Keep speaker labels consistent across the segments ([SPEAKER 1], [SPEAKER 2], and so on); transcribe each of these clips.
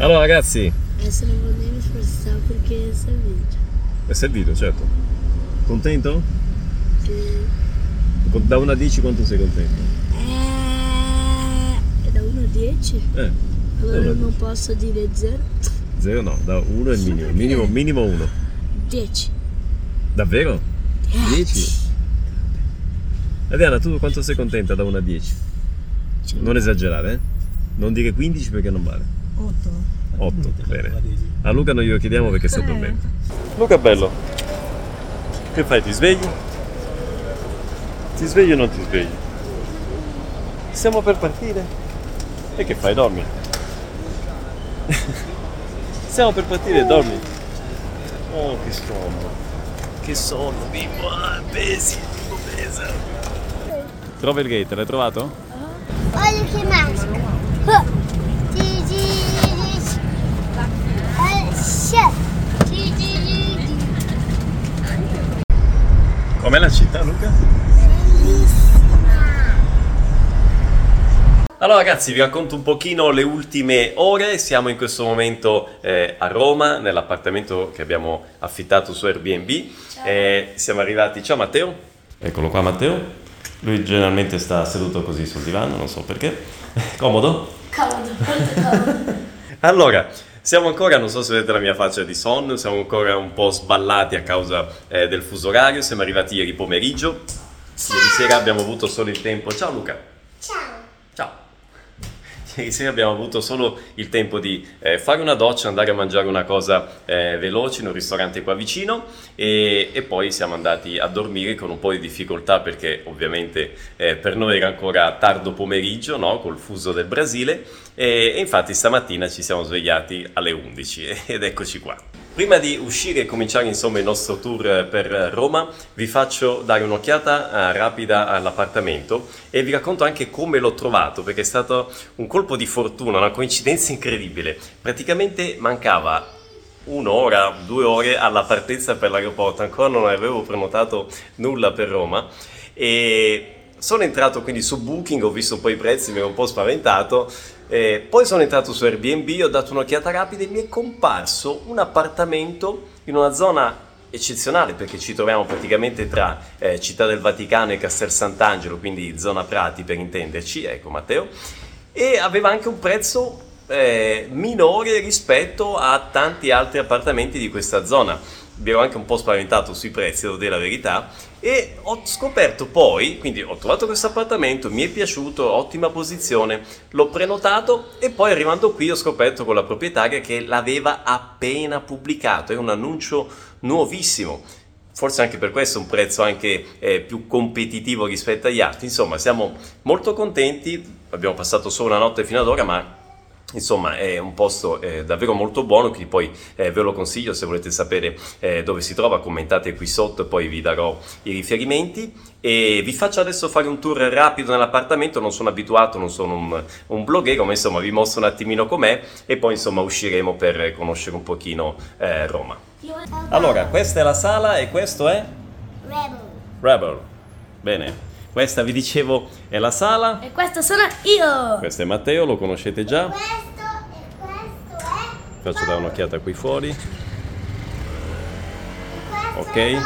[SPEAKER 1] Allora ragazzi,
[SPEAKER 2] Adesso non volevo sforzare perché è servito.
[SPEAKER 1] è servito, certo. Contento?
[SPEAKER 2] Sì.
[SPEAKER 1] Da 1 a 10 quanto sei contento?
[SPEAKER 2] Eh, da 1 a 10?
[SPEAKER 1] Eh,
[SPEAKER 2] Allora
[SPEAKER 1] Allora,
[SPEAKER 2] non posso dire 0.
[SPEAKER 1] 0 no, da 1 è il minimo, minimo, minimo 1.
[SPEAKER 2] 10.
[SPEAKER 1] Davvero? 10? Adriana, tu quanto sei contenta da 1 a 10? Non esagerare, eh? Non dire 15 perché non vale.
[SPEAKER 3] 8.
[SPEAKER 1] 8, bene. A Luca non glielo chiediamo perché sta dormendo. Luca bello, che fai? Ti svegli? Ti svegli o non ti svegli? Stiamo per partire? E che fai? Dormi? Stiamo per partire, dormi? Oh, che sonno. Che sonno, bimbo. Ah, pesi, bimbo pesa. Trova il gate, l'hai trovato? Allora ragazzi vi racconto un pochino le ultime ore, siamo in questo momento eh, a Roma nell'appartamento che abbiamo affittato su Airbnb, Eh, siamo arrivati, ciao Matteo, eccolo qua Matteo, lui generalmente sta seduto così sul divano, non so perché, comodo?
[SPEAKER 2] Comodo, molto comodo.
[SPEAKER 1] Allora, siamo ancora, non so se vedete la mia faccia di sonno, siamo ancora un po' sballati a causa eh, del fuso orario, siamo arrivati ieri pomeriggio, ieri sera abbiamo avuto solo il tempo, ciao Luca, ieri sera abbiamo avuto solo il tempo di eh, fare una doccia, andare a mangiare una cosa eh, veloce in un ristorante qua vicino e, e poi siamo andati a dormire con un po' di difficoltà perché ovviamente eh, per noi era ancora tardo pomeriggio, no? col fuso del Brasile e, e infatti stamattina ci siamo svegliati alle 11 ed eccoci qua. Prima di uscire e cominciare insomma il nostro tour eh, per Roma, vi faccio dare un'occhiata eh, rapida all'appartamento e vi racconto anche come l'ho trovato, perché è stato un colpo di fortuna, una coincidenza incredibile. Praticamente mancava un'ora, due ore alla partenza per l'aeroporto, ancora non avevo prenotato nulla per Roma e sono entrato quindi su Booking, ho visto poi i prezzi, mi ero un po' spaventato, eh, poi sono entrato su Airbnb, ho dato un'occhiata rapida e mi è comparso un appartamento in una zona eccezionale perché ci troviamo praticamente tra eh, Città del Vaticano e Castel Sant'Angelo, quindi zona Prati per intenderci, ecco Matteo, e aveva anche un prezzo eh, minore rispetto a tanti altri appartamenti di questa zona. Vi ero anche un po' spaventato sui prezzi, devo dire la verità, e ho scoperto poi, quindi ho trovato questo appartamento, mi è piaciuto, ottima posizione, l'ho prenotato e poi arrivando qui ho scoperto con la proprietaria che l'aveva appena pubblicato, è un annuncio nuovissimo. Forse anche per questo un prezzo anche eh, più competitivo rispetto agli altri. Insomma, siamo molto contenti, abbiamo passato solo una notte fino ad ora, ma Insomma, è un posto eh, davvero molto buono, quindi poi eh, ve lo consiglio se volete sapere eh, dove si trova, commentate qui sotto e poi vi darò i riferimenti. E vi faccio adesso fare un tour rapido nell'appartamento, non sono abituato, non sono un, un bloguero, ma insomma vi mostro un attimino com'è e poi insomma usciremo per conoscere un pochino eh, Roma. Allora, questa è la sala e questo è
[SPEAKER 4] Rebel.
[SPEAKER 1] Rebel. Bene, questa vi dicevo è la sala,
[SPEAKER 2] E questo sono io.
[SPEAKER 1] questo è Matteo, lo conoscete già.
[SPEAKER 4] Questo e questo è.
[SPEAKER 1] Faccio dare un'occhiata qui fuori.
[SPEAKER 4] Questo
[SPEAKER 1] Ok.
[SPEAKER 4] è Bumblebee.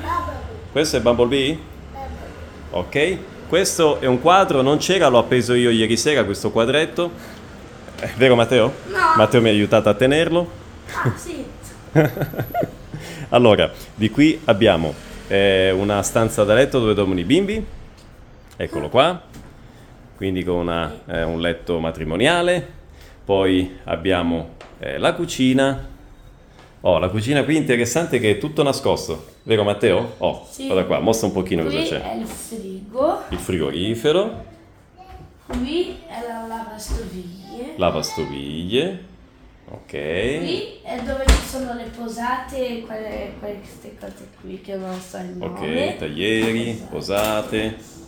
[SPEAKER 4] Bumblebee.
[SPEAKER 1] Questo è Bumblebee? Ok. Questo è un quadro, non c'era, l'ho appeso io ieri sera, questo quadretto. È vero Matteo?
[SPEAKER 2] No.
[SPEAKER 1] Matteo mi ha aiutato a tenerlo.
[SPEAKER 2] Ah, sì.
[SPEAKER 1] Allora, di qui abbiamo eh, una stanza da letto dove dormono i bimbi. Eccolo qua. Quindi con una, eh, un letto matrimoniale. Poi abbiamo eh, la cucina. Oh, la cucina qui interessante che è tutto nascosto. Vero Matteo? Oh,
[SPEAKER 2] Sì.
[SPEAKER 1] guarda qua, mostra un pochino cosa
[SPEAKER 2] Qui
[SPEAKER 1] c'è.
[SPEAKER 2] è il frigo,
[SPEAKER 1] Il frigorifero,
[SPEAKER 2] qui è la lavastoviglie,
[SPEAKER 1] lavastoviglie. Ok.
[SPEAKER 2] qui è dove ci sono le posate e quelle, queste cose qui che non so il nome.
[SPEAKER 1] Ok, taglieri, posate.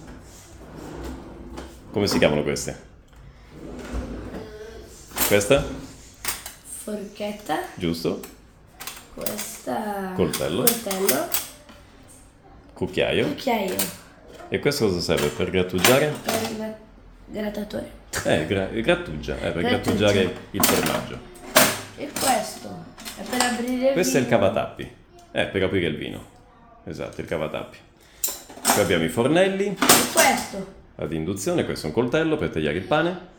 [SPEAKER 1] Come si chiamano queste? Questa?
[SPEAKER 2] Forchetta,
[SPEAKER 1] Giusto?
[SPEAKER 2] questa
[SPEAKER 1] Coltello.
[SPEAKER 2] coltello,
[SPEAKER 1] Cucchiaio.
[SPEAKER 2] cucchiaio
[SPEAKER 1] E questo cosa serve? Per grattugiare?
[SPEAKER 2] per il grattatore.
[SPEAKER 1] Eh, gra- grattugia, eh, per
[SPEAKER 2] Grattugia.
[SPEAKER 1] grattugiare il formaggio.
[SPEAKER 2] E questo? È per aprire il
[SPEAKER 1] Questo è il
[SPEAKER 2] vino.
[SPEAKER 1] cavatappi. Eh, per aprire il vino. Esatto, il cavatappi. Qui abbiamo i fornelli
[SPEAKER 2] E questo?
[SPEAKER 1] Ad induzione, questo è un coltello per tagliare il pane.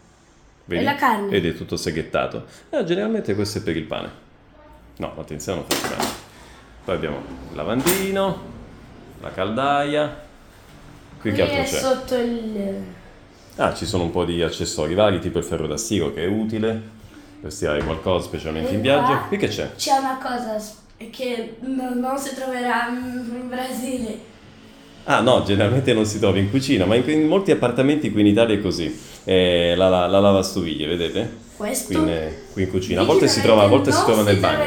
[SPEAKER 1] Vedi?
[SPEAKER 2] E la carne.
[SPEAKER 1] Ed è tutto seghettato. Eh, generalmente questo è per il pane. No, attenzione, non faccio pane. Poi abbiamo il lavandino, la caldaia. Qui che
[SPEAKER 2] Qui
[SPEAKER 1] altro
[SPEAKER 2] è
[SPEAKER 1] c'è?
[SPEAKER 2] sotto il...
[SPEAKER 1] Ah, ci sono un po' di accessori vari, tipo il ferro da stiro che è utile per stirare qualcosa, specialmente in
[SPEAKER 2] E
[SPEAKER 1] viaggio.
[SPEAKER 2] qua
[SPEAKER 1] Qui che c'è?
[SPEAKER 2] C'è una cosa che no- non si troverà in in Brasile.
[SPEAKER 1] Ah no, generalmente non si trova in cucina, ma in, in molti appartamenti qui in Italia è così. Eh, la, la, la lavastoviglie, vedete?
[SPEAKER 2] Questo?
[SPEAKER 1] Qui in, qui in cucina. A volte si trova, a volte si trova nel bagno.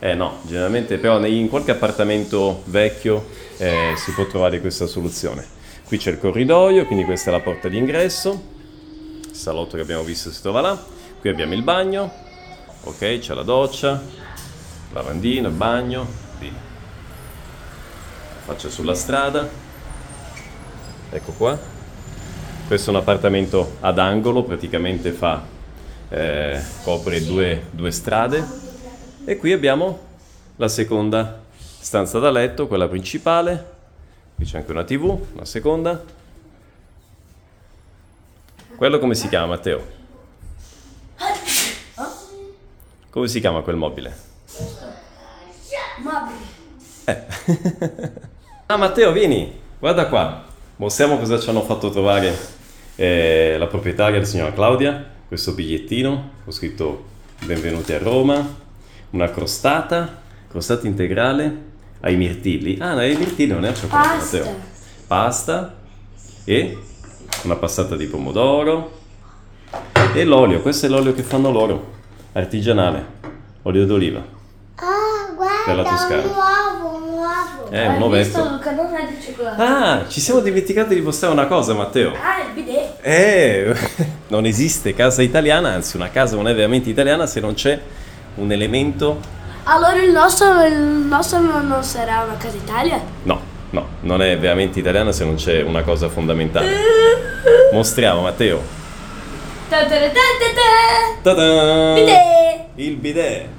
[SPEAKER 1] Eh no, generalmente però in qualche appartamento vecchio eh, si può trovare questa soluzione. Qui c'è il corridoio, quindi questa è la porta d'ingresso. Il salotto che abbiamo visto si trova là. Qui abbiamo il bagno. Ok, c'è la doccia, lavandino, il bagno. Lì. Faccia sulla strada. Ecco qua. Questo è un appartamento ad angolo, praticamente fa, eh, copre due, due strade. E qui abbiamo la seconda stanza da letto, quella principale. Qui c'è anche una TV, la seconda. Quello come si chiama, Matteo? Come si chiama quel mobile?
[SPEAKER 2] Mobili.
[SPEAKER 1] Ah, Matteo, vieni, guarda qua. Mostriamo cosa ci hanno fatto trovare eh, la proprietaria, la signora Claudia. Questo bigliettino, ho scritto benvenuti a Roma. Una crostata, crostata integrale ai mirtilli. Ah, ai mirtilli non è cioccolato,
[SPEAKER 2] Pasta.
[SPEAKER 1] Matteo. Pasta e una passata di pomodoro e l'olio. Questo è l'olio che fanno loro, artigianale, olio d'oliva.
[SPEAKER 4] Ah,
[SPEAKER 1] Per la
[SPEAKER 4] guarda,
[SPEAKER 1] Toscana.
[SPEAKER 4] Uovo, un
[SPEAKER 1] ovetto. Ah, ci siamo dimenticati di mostrare una cosa, Matteo.
[SPEAKER 2] Ah, il bidet.
[SPEAKER 1] Eh, non esiste casa italiana, anzi una casa non è veramente italiana se non c'è un elemento...
[SPEAKER 2] Allora il nostro, il nostro non sarà una casa Italia?
[SPEAKER 1] No, no, non è veramente italiana se non c'è una cosa fondamentale. Mostriamo, Matteo.
[SPEAKER 2] Ta ta ta ta ta ta.
[SPEAKER 1] Ta-da!
[SPEAKER 2] Bidet.
[SPEAKER 1] Il bidet.